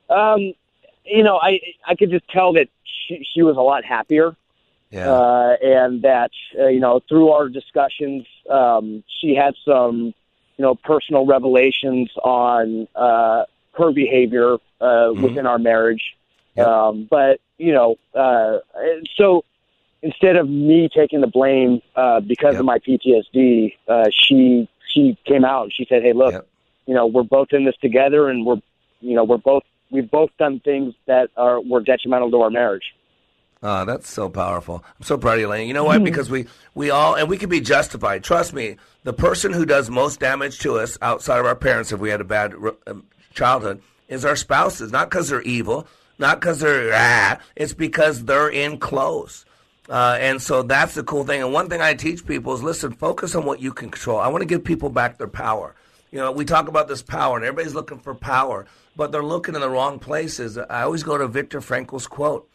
Um, you know, I I could just tell that she, she was a lot happier. Yeah. Uh, and that uh, you know through our discussions, um, she had some you know personal revelations on uh, her behavior uh, within our marriage. Um, but you know, uh, so instead of me taking the blame uh, because of my PTSD, uh, she she came out and she said, "Hey, look, you know, we're both in this together, and we're you know we're both we've both done things that are were detrimental to our marriage." Oh, that's so powerful. I'm so proud of you, Lane. You know what? Because we, we all, and we can be justified. Trust me, the person who does most damage to us outside of our parents, if we had a bad um, childhood, is our spouses. Not because they're evil, not because they're, ah, it's because they're in close. Uh, and so that's the cool thing. And one thing I teach people is listen, focus on what you can control. I want to give people back their power. You know, we talk about this power, and everybody's looking for power, but they're looking in the wrong places. I always go to Viktor Frankl's quote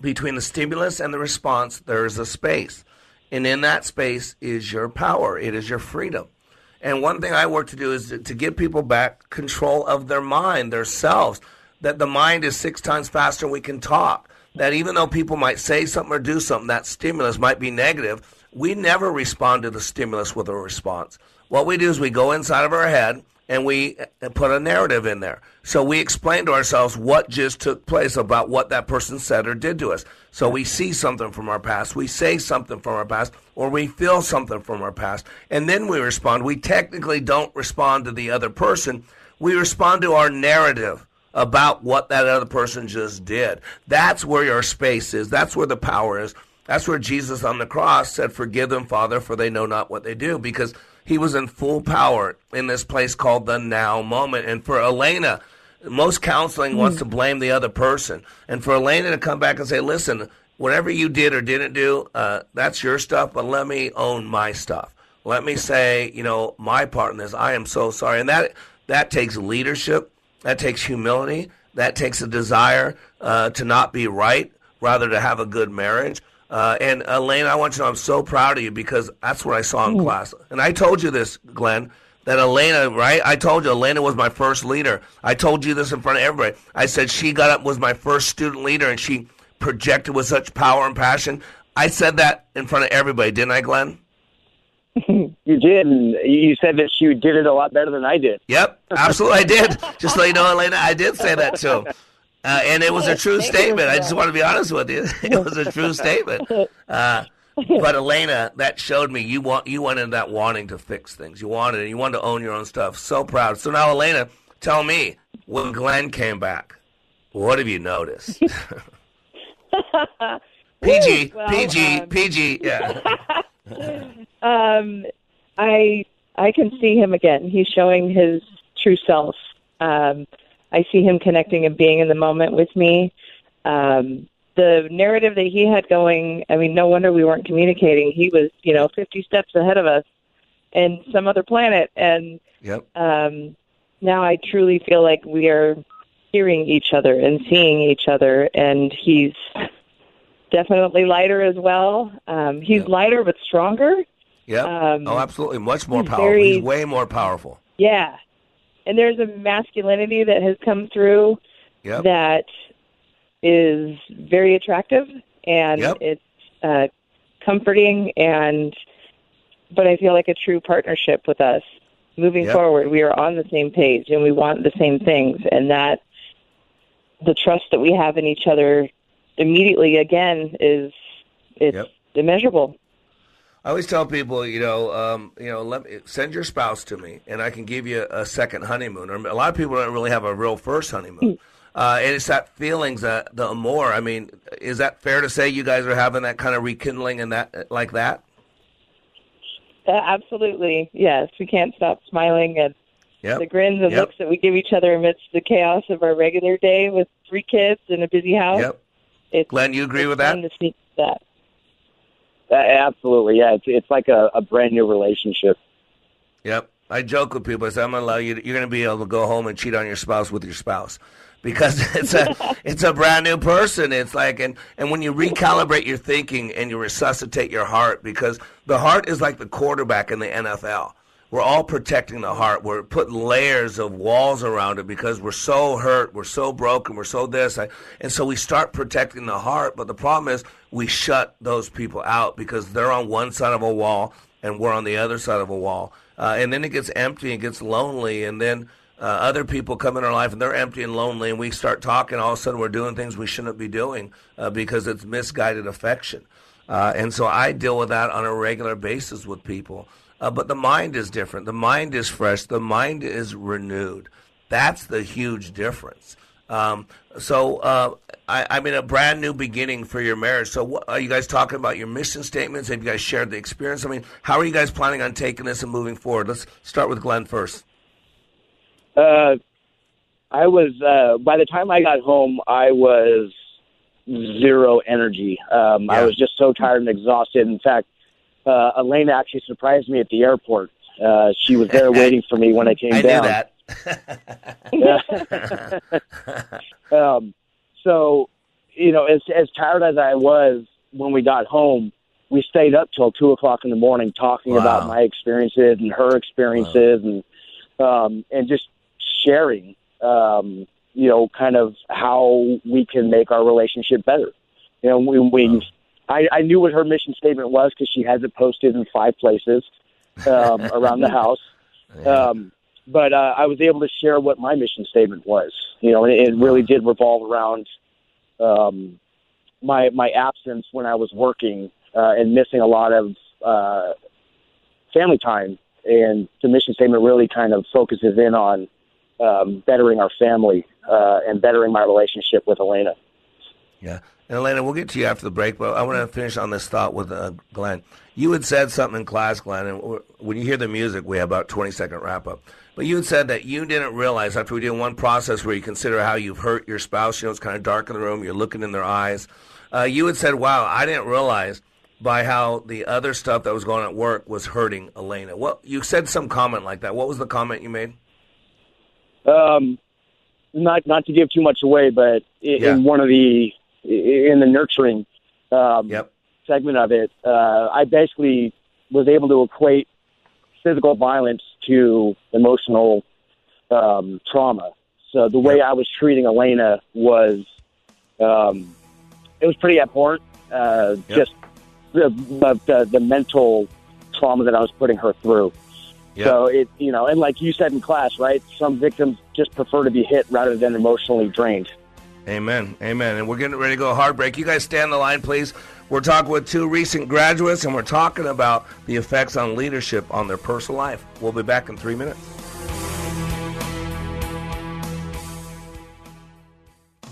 between the stimulus and the response, there is a space. And in that space is your power, it is your freedom. And one thing I work to do is to, give people back control of their mind, their selves, that the mind is six times faster we can talk. That even though people might say something or do something, that stimulus might be negative, we never respond to the stimulus with a response. What we do is we go inside of our head and we put a narrative in there. So we explain to ourselves what just took place about what that person said or did to us. So we see something from our past, we say something from our past, or we feel something from our past, and then we respond. We technically don't respond to the other person, we respond to our narrative about what that other person just did. That's where your space is, that's where the power is. That's where Jesus on the cross said, Forgive them, Father, for they know not what they do, because he was in full power in this place called the now moment. And for Elena, most counseling wants to blame the other person. And for Elena to come back and say, Listen, whatever you did or didn't do, uh, that's your stuff, but let me own my stuff. Let me say, you know, my part in this. I am so sorry. And that that takes leadership. That takes humility. That takes a desire uh, to not be right, rather to have a good marriage. Uh, and Elaine, I want you to know I'm so proud of you because that's what I saw in class. And I told you this, Glenn, that Elena, right? I told you Elena was my first leader. I told you this in front of everybody. I said she got up, was my first student leader, and she projected with such power and passion. I said that in front of everybody, didn't I, Glenn? [LAUGHS] You did, and you said that she did it a lot better than I did. Yep, absolutely, I did. Just so you know, Elena, I did say that too. [LAUGHS] Uh, and it was a true statement. I just want to be honest with you. [LAUGHS] It was a true statement. Uh, but Elena, that showed me you want you went into that wanting to fix things. You wanted it. You wanted to own your own stuff. So proud. So now, Elena, tell me when Glenn came back, what have you noticed? [LAUGHS] PG, Well, PG, um, PG. Yeah. [LAUGHS] um, I I can see him again. He's showing his true self. Um, I see him connecting and being in the moment with me. Um, the narrative that he had going, I mean, no wonder we weren't communicating. He was, you know, 50 steps ahead of us in some other planet. And Yep. um, now I truly feel like we are hearing each other and seeing each other. And he's definitely lighter as well. Um, he's lighter but stronger. Yeah. Um, oh, absolutely. Much more he's powerful. very- He's way more powerful. Yeah. And there's a masculinity that has come through Yep. that is very attractive and Yep. it's uh, comforting and but I feel like a true partnership with us moving Yep. forward. We are on the same page and we want the same things and that the trust that we have in each other immediately again is it's immeasurable. I always tell people, you know, um, you know, let me send your spouse to me, and I can give you a second honeymoon. Or a lot of people don't really have a real first honeymoon, uh, and it's that feelings that the more. I mean, is that fair to say you guys are having that kind of rekindling and that like that? Uh, absolutely. Yes, we can't stop smiling and Yep. the grins and Yep. looks that we give each other amidst the chaos of our regular day with three kids and a busy house. Yep. It's, Glenn, you agree with that? that. Absolutely, yeah. It's it's like a, a brand new relationship. Yep. I joke with people. I say I'm to allow you. You're going to be able to go home and cheat on your spouse with your spouse because [LAUGHS] it's a [LAUGHS] it's a brand new person. It's like and and when you recalibrate your thinking and you resuscitate your heart because the heart is like the quarterback in the NFL. We're all protecting the heart. We're putting layers of walls around it because we're so hurt, we're so broken, we're so this, and so we start protecting the heart. But the problem is we shut those people out because they're on one side of a wall and we're on the other side of a wall. Uh, and then it gets empty, it gets lonely, and then uh, other people come in our life and they're empty and lonely, and we start talking. All of a sudden, we're doing things we shouldn't be doing uh, because it's misguided affection. Uh, and so I deal with that on a regular basis with people. Uh, but the mind is different. The mind is fresh. The mind is renewed. That's the huge difference. Um, so, uh, I, I mean, a brand new beginning for your marriage. So, what, are you guys talking about your mission statements? Have you guys shared the experience? I mean, how are you guys planning on taking this and moving forward? Let's start with Glenn first. Uh, I was uh, by the time I got home, I was zero energy. Um, I was just so tired and exhausted. In fact, uh, Elena actually surprised me at the airport. Uh, she was there [LAUGHS] waiting for me when I came I knew down. that. [LAUGHS] [LAUGHS] um, so, you know, as as tired as I was when we got home, we stayed up till two o'clock in the morning talking Wow. about my experiences and her experiences, and um, and just sharing, um, you know, kind of how we can make our relationship better. You know, we, we I, I knew what her mission statement was because she has it posted in five places um, [LAUGHS] around the house. Um, but uh, I was able to share what my mission statement was. You know, and it, it really did revolve around um, my my absence when I was working uh, and missing a lot of uh, family time. And the mission statement really kind of focuses in on um, bettering our family uh, and bettering my relationship with Elena. Yeah. And Elena, we'll get to you after the break, but I want to finish on this thought with uh, Glenn. You had said something in class, Glenn, and when you hear the music, we have about 20 second wrap up. But you had said that you didn't realize after we did one process where you consider how you've hurt your spouse, you know, it's kind of dark in the room, you're looking in their eyes. Uh, you had said, wow, I didn't realize by how the other stuff that was going on at work was hurting Elena. What you said some comment like that. What was the comment you made? Um, not not to give too much away, but in, Yeah. in one of the in the nurturing um, Yep. segment of it, uh, I basically was able to equate physical violence to emotional um, trauma. So the way I was treating Elena was um, it was pretty abhorrent. Uh, Just the, the the mental trauma that I was putting her through. Yep. So it, you know, and like you said in class, right? Some victims just prefer to be hit rather than emotionally drained. Amen. Amen. And we're getting ready to go hard break. You guys stay on the line, please. We're talking with two recent graduates, and we're talking about the effects on leadership on their personal life. We'll be back in three minutes.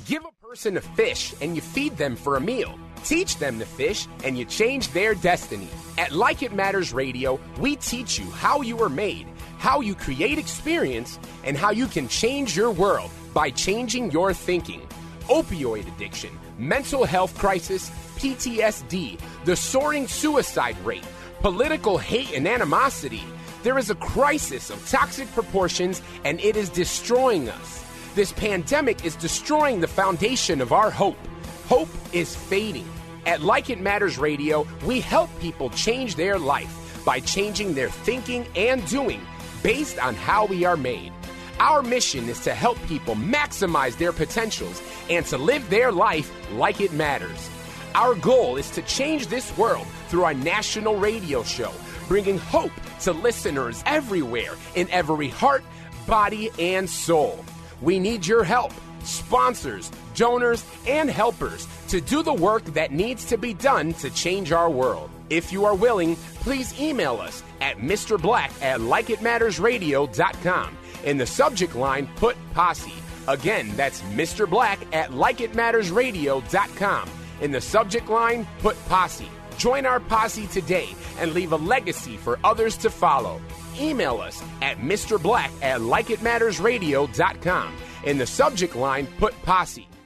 Give a person a fish and you feed them for a meal. Teach them to fish and you change their destiny. At Like It Matters Radio, we teach you how you are made, how you create experience, and how you can change your world by changing your thinking. Opioid addiction, mental health crisis, PTSD, the soaring suicide rate, political hate and animosity. There is a crisis of toxic proportions and it is destroying us. This pandemic is destroying the foundation of our hope. Hope is fading. At Like It Matters Radio, we help people change their life by changing their thinking and doing based on how we are made. Our mission is to help people maximize their potentials and to live their life like it matters. Our goal is to change this world through our national radio show, bringing hope to listeners everywhere in every heart, body, and soul. We need your help, sponsors, donors, and helpers to do the work that needs to be done to change our world. If you are willing, please email us at Mr. Black at likeitmattersradio.com. In the subject line, put posse. Again, that's Mr. Black at likeitmattersradio.com. In the subject line, put posse. Join our posse today and leave a legacy for others to follow. Email us at Mr. Black at likeitmattersradio.com. In the subject line, put posse.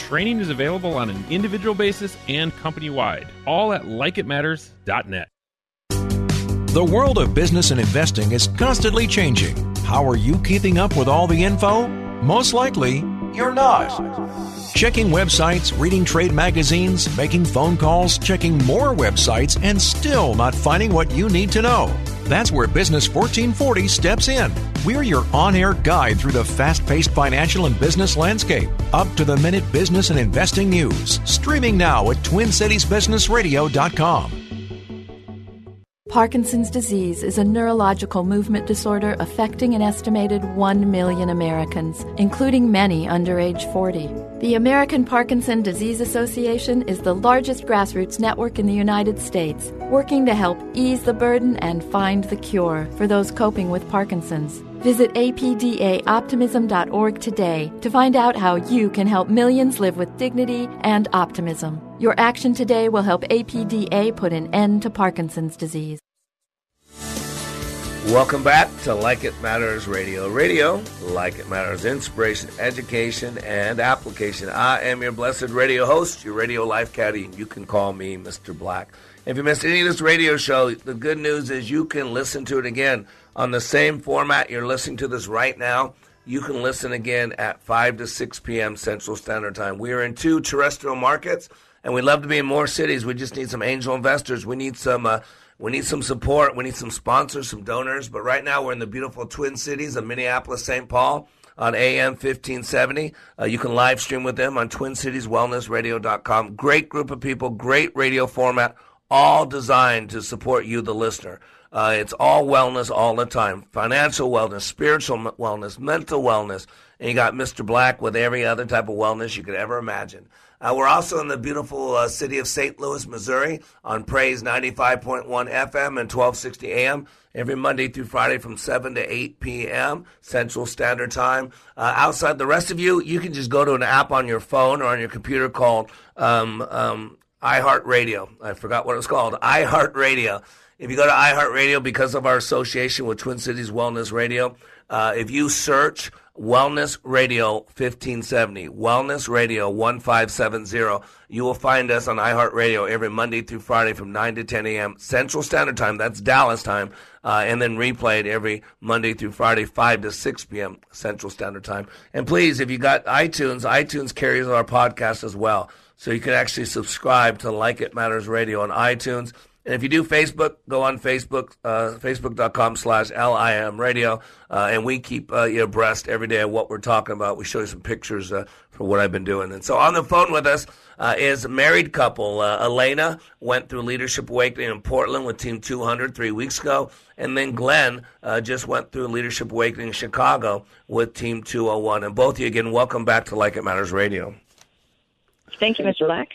Training is available on an individual basis and company wide, all at likeitmatters.net. The world of business and investing is constantly changing. How are you keeping up with all the info? Most likely, you're not. Checking websites, reading trade magazines, making phone calls, checking more websites, and still not finding what you need to know. That's where Business 1440 steps in. We're your on air guide through the fast paced financial and business landscape. Up to the minute business and investing news. Streaming now at TwinCitiesBusinessRadio.com. Parkinson's disease is a neurological movement disorder affecting an estimated 1 million Americans, including many under age 40. The American Parkinson Disease Association is the largest grassroots network in the United States, working to help ease the burden and find the cure for those coping with Parkinson's. Visit apdaoptimism.org today to find out how you can help millions live with dignity and optimism. Your action today will help APDA put an end to Parkinson's disease. Welcome back to Like It Matters Radio. Radio, like it matters, inspiration, education, and application. I am your blessed radio host, your radio life caddy, and you can call me Mr. Black. If you missed any of this radio show, the good news is you can listen to it again on the same format you're listening to this right now. You can listen again at 5 to 6 p.m. Central Standard Time. We are in two terrestrial markets, and we'd love to be in more cities. We just need some angel investors. We need some. Uh, we need some support. We need some sponsors, some donors. But right now, we're in the beautiful Twin Cities of Minneapolis, St. Paul on AM 1570. Uh, you can live stream with them on TwinCitiesWellnessRadio.com. Great group of people, great radio format, all designed to support you, the listener. Uh, it's all wellness all the time financial wellness, spiritual wellness, mental wellness. And you got Mr. Black with every other type of wellness you could ever imagine. Uh, we're also in the beautiful uh, city of St. Louis, Missouri on Praise 95.1 FM and 1260 AM every Monday through Friday from 7 to 8 p.m. Central Standard Time. Uh, outside the rest of you, you can just go to an app on your phone or on your computer called um, um, iHeartRadio. I forgot what it was called. iHeartRadio. If you go to iHeartRadio, because of our association with Twin Cities Wellness Radio, uh, if you search Wellness Radio 1570, Wellness Radio 1570, you will find us on iHeartRadio every Monday through Friday from 9 to 10 a.m. Central Standard Time. That's Dallas time. Uh, and then replayed every Monday through Friday, 5 to 6 p.m. Central Standard Time. And please, if you got iTunes, iTunes carries our podcast as well. So you can actually subscribe to Like It Matters Radio on iTunes. And if you do Facebook, go on Facebook, uh, facebook.com slash LIM radio. Uh, and we keep uh, you abreast every day of what we're talking about. We show you some pictures uh, for what I've been doing. And so on the phone with us uh, is a married couple. Uh, Elena went through Leadership Awakening in Portland with Team 200 three weeks ago. And then Glenn uh, just went through Leadership Awakening in Chicago with Team 201. And both of you, again, welcome back to Like It Matters Radio. Thank you, Mr. Black.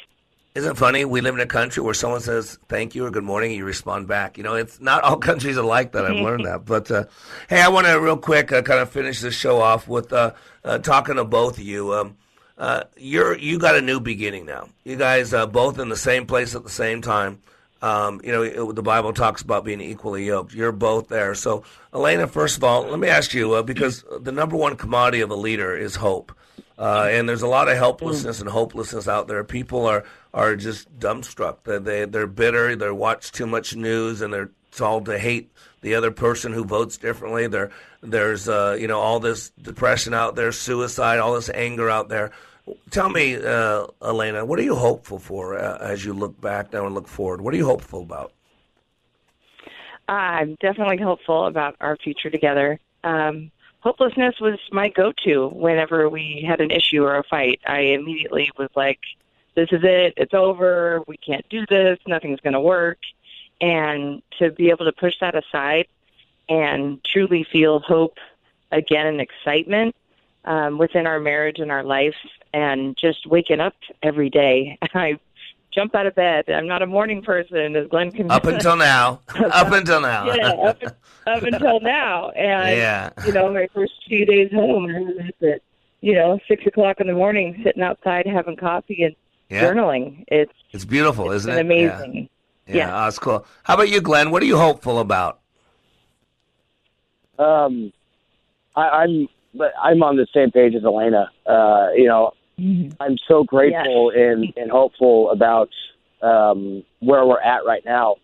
Isn't it funny? We live in a country where someone says thank you or good morning, and you respond back. You know, it's not all [LAUGHS] countries are like that. I've learned that. [LAUGHS] But uh, hey, I want to real quick uh, kind of finish this show off with uh, uh, talking to both of you. Um, uh, you're you got a new beginning now. You guys uh, both in the same place at the same time. Um, you know, it, the Bible talks about being equally yoked. You're both there. So, Elena, first of all, let me ask you uh, because the number one commodity of a leader is hope. Uh, and there's a lot of helplessness and hopelessness out there. People are, are just dumbstruck. They, they, they're bitter. They watch too much news and they're told to hate the other person who votes differently. There, there's, uh, you know, all this depression out there, suicide, all this anger out there. Tell me, uh, Elena, what are you hopeful for uh, as you look back now and look forward? What are you hopeful about? I'm definitely hopeful about our future together. Um, hopelessness was my go-to whenever we had an issue or a fight. I immediately was like, "This is it. It's over. We can't do this. Nothing's going to work." And to be able to push that aside and truly feel hope again and excitement um, within our marriage and our life, and just waking up every day. [LAUGHS] I jump out of bed. I'm not a morning person, as Glenn can. Up until now. [LAUGHS] up until now. [LAUGHS] yeah, up, up until now. And Yeah. you know, my first few days home, I was at you know six o'clock in the morning, sitting outside having coffee and Yeah. journaling. It's It's beautiful, isn't been it? Yeah. amazing. Yeah, Yeah. oh, that's cool. How about you, Glenn? What are you hopeful about? Um, I, I'm but I'm on the same page as Elena. Uh, you know, I'm so grateful and, and hopeful about um, where we're at right now.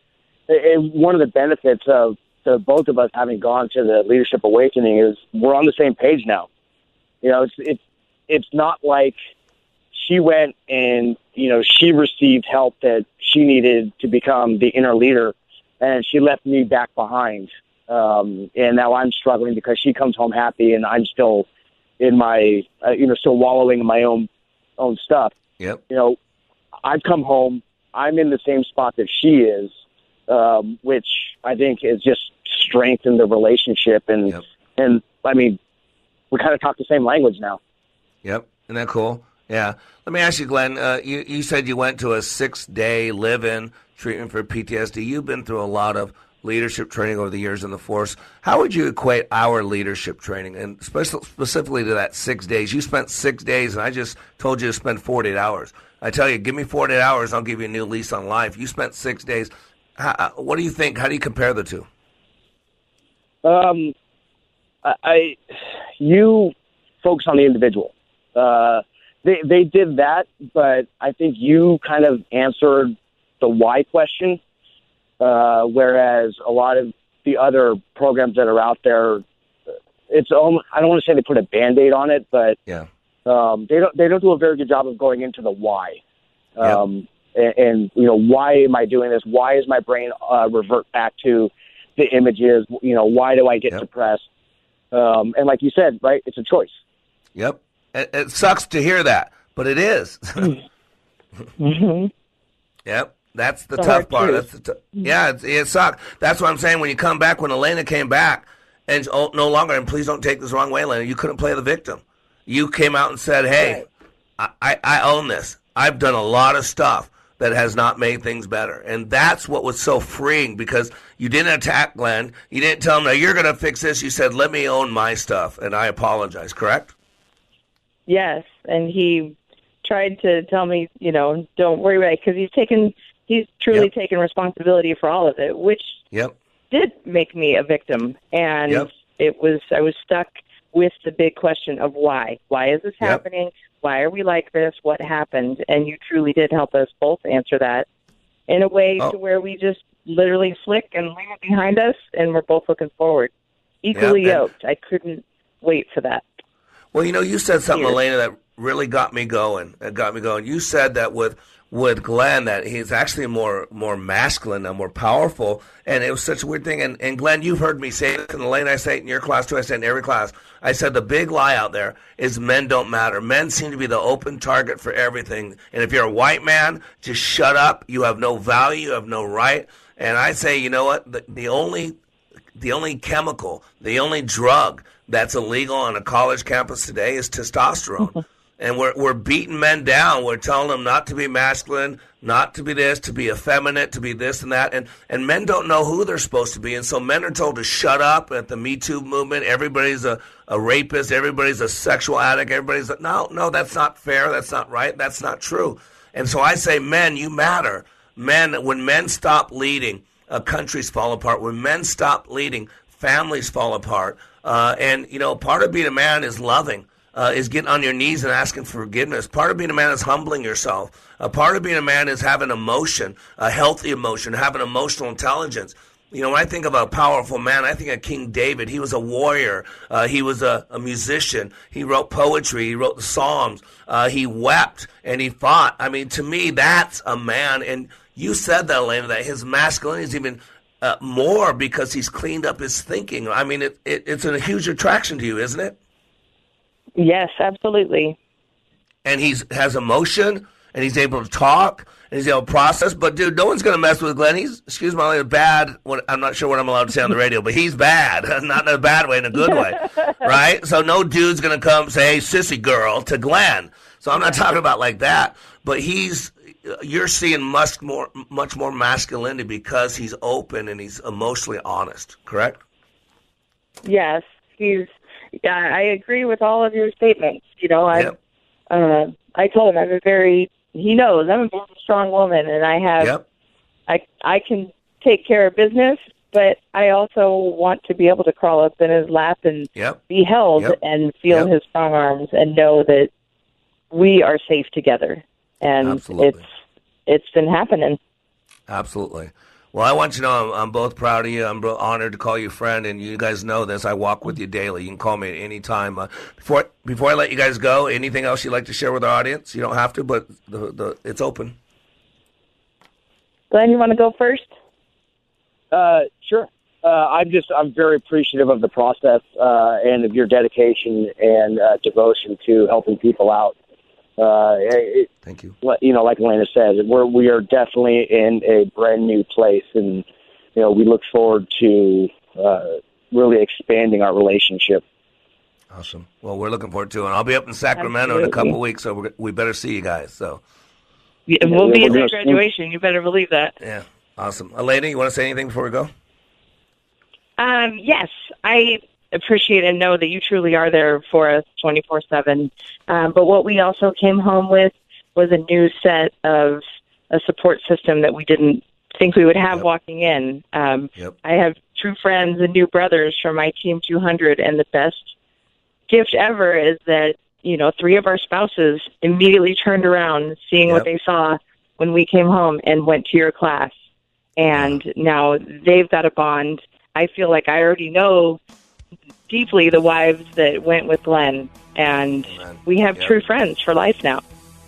And one of the benefits of the both of us having gone to the leadership awakening is we're on the same page now. You know, it's it's it's not like she went and you know she received help that she needed to become the inner leader, and she left me back behind. Um, and now I'm struggling because she comes home happy, and I'm still in my uh, you know still wallowing in my own own stuff. Yep. You know, I've come home. I'm in the same spot that she is, um, which I think has just strengthened the relationship. And and I mean, we kind of talk the same language now. Yep. Isn't that cool? Yeah. Let me ask you, Glenn. Uh, you, you said you went to a six day live in treatment for PTSD. You've been through a lot of leadership training over the years in the force. How would you equate our leadership training, and spec- specifically to that six days? You spent six days, and I just told you to spend 48 hours. I tell you, give me 48 hours, I'll give you a new lease on life. You spent six days. How, what do you think? How do you compare the two? Um, I, I you focus on the individual. Uh, they they did that, but I think you kind of answered the why question, uh, whereas a lot of the other programs that are out there, it's almost, I don't want to say they put a band aid on it, but yeah, um, they don't they don't do a very good job of going into the why. Um, and, and you know why am I doing this? Why is my brain uh, revert back to the images? You know why do I get depressed? Um, and like you said, right, it's a choice. Yep. It, it sucks to hear that, but it is. [LAUGHS] [LAUGHS] mm-hmm. Yep. That's the The tough part. truth. That's the t- yeah, it's, it sucked. That's what I'm saying. When you come back, when Elena came back, and oh, no longer, and please don't take this the wrong way, Elena, you couldn't play the victim. You came out and said, "Hey, I, I, I own this. I've done a lot of stuff that has not made things better," and that's what was so freeing because you didn't attack Glenn. You didn't tell him, "No, you're going to fix this." You said, "Let me own my stuff," and I apologize. Correct? Yes, and he tried to tell me, you know, don't worry about it because he's taken, he's truly Yep. taken responsibility for all of it, which Yep. did make me a victim, and Yep. it was I was stuck with the big question of why. Why is this happening? Why are we like this? What happened? And you truly did help us both answer that in a way Oh. to where we just literally flick and leave it behind us, and we're both looking forward, equally yoked. I couldn't wait for that. Well, you know, you said something. Elena, that really got me going. It got me going. You said that with with Glenn that he's actually more more masculine and more powerful, and it was such a weird thing. And, and Glenn, you've heard me say it, in the lane I say it in your class too. I say it in every class. I said the big lie out there is men don't matter. Men seem to be the open target for everything. And if you're a white man, just shut up. You have no value. You have no right. And I say, you know what? The, the only the only chemical, the only drug that's illegal on a college campus today is testosterone. [LAUGHS] and we're we're beating men down. We're telling them not to be masculine, not to be this, to be effeminate, to be this and that. And and men don't know who they're supposed to be. And so men are told to shut up at the Me Too movement. Everybody's a, a rapist, everybody's a sexual addict, everybody's a, no, no, that's not fair, that's not right, that's not true. And so I say, men, you matter. Men, when men stop leading, uh, countries fall apart. When men stop leading, families fall apart. Uh, and you know, part of being a man is loving, uh, is getting on your knees and asking for forgiveness. Part of being a man is humbling yourself. A part of being a man is having emotion, a healthy emotion, having emotional intelligence. You know, when I think of a powerful man, I think of King David. He was a warrior. Uh, he was a, a musician. He wrote poetry. He wrote the Psalms. Uh, he wept and he fought. I mean, to me, that's a man. And you said that, Elena, that his masculinity is even uh, more because he's cleaned up his thinking. I mean, it, it, it's a huge attraction to you, isn't it? Yes, absolutely. and he's has emotion and he's able to talk and he's able to process. But dude, no one's gonna mess with Glenn. He's excuse my language, bad. What, I'm not sure what I'm allowed to say on the radio, but he's bad, [LAUGHS] not in a bad way, in a good way, [LAUGHS] right? So no dude's gonna come say, "Hey, sissy girl" to Glenn. So I'm not talking about like that, but he's. You're seeing much more, much more masculinity because he's open and he's emotionally honest. Correct? Yes, he's. Yeah, I agree with all of your statements. You know, I, Yep. uh, I told him I'm a very. He knows I'm a very strong woman, and I have. Yep. I I can take care of business, but I also want to be able to crawl up in his lap and Yep. be held Yep. and feel his strong arms and know that we are safe together. And Absolutely. it's it's been happening. Absolutely. Well, I want you to know I'm, I'm both proud of you. I'm honored to call you friend, and you guys know this. I walk with you daily. You can call me at any time. Uh, before before I let you guys go, anything else you'd like to share with our audience? You don't have to, but the, the it's open. Glenn, you want to go first? Uh, sure. Uh, I'm just I'm very appreciative of the process uh, and of your dedication and uh, devotion to helping people out. Uh, it, Thank you. You know, like Elena said, we're we are definitely in a brand new place, and you know we look forward to uh, really expanding our relationship. Awesome. Well, we're looking forward to it. And I'll be up in Sacramento in a couple of weeks, so we're, we better see you guys. So Yeah, we'll be at we're the graduation. You better believe that. yeah, awesome. Elena, you want to say anything before we go? Um, yes, I appreciate and know that you truly are there for us 24 7. Um, but what we also came home with was a new set of a support system that we didn't think we would have walking in. Um, Yep. I have true friends and new brothers from my Team 200, and the best gift ever is that, you know, three of our spouses immediately turned around seeing Yep. what they saw when we came home and went to your class. And now they've got a bond. I feel like I already know deeply the wives that went with Glenn, and oh, we have Yep. true friends for life now.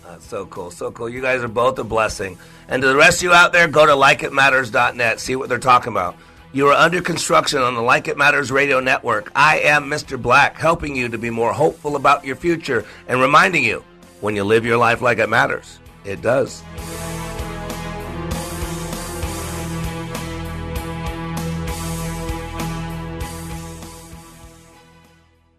That's so cool. So cool. You guys are both a blessing. And to the rest of you out there, go to likeitmatters.net. See what they're talking about. You are under construction on the Like It Matters radio network. I am Mr. Black, helping you to be more hopeful about your future and reminding you when you live your life like it matters, it does.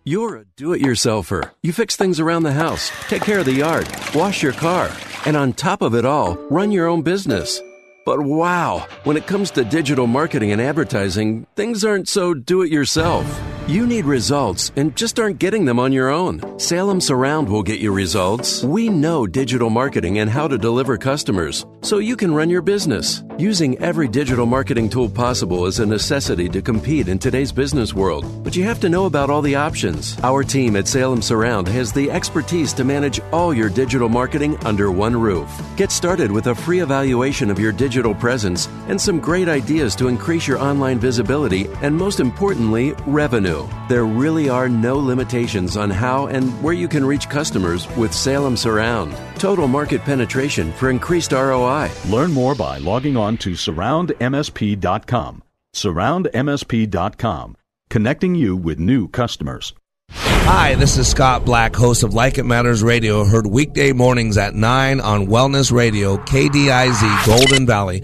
You're a do it yourselfer. You fix things around the house, take care of the yard, wash your car, and on top of it all, run your own business. But wow, when it comes to digital marketing and advertising, things aren't so do it yourself. You need results and just aren't getting them on your own. Salem Surround will get you results. We know digital marketing and how to deliver customers, so you can run your business. Using every digital marketing tool possible is a necessity to compete in today's business world, but you have to know about all the options. Our team at Salem Surround has the expertise to manage all your digital marketing under one roof. Get started with a free evaluation of your digital presence and some great ideas to increase your online visibility and, most importantly, revenue. There really are no limitations on how and where you can reach customers with Salem Surround. Total market penetration for increased ROI. Learn more by logging on to surroundmsp.com. Surroundmsp.com, connecting you with new customers. Hi, this is Scott Black, host of Like It Matters Radio, heard weekday mornings at 9 on Wellness Radio, KDIZ, Golden Valley.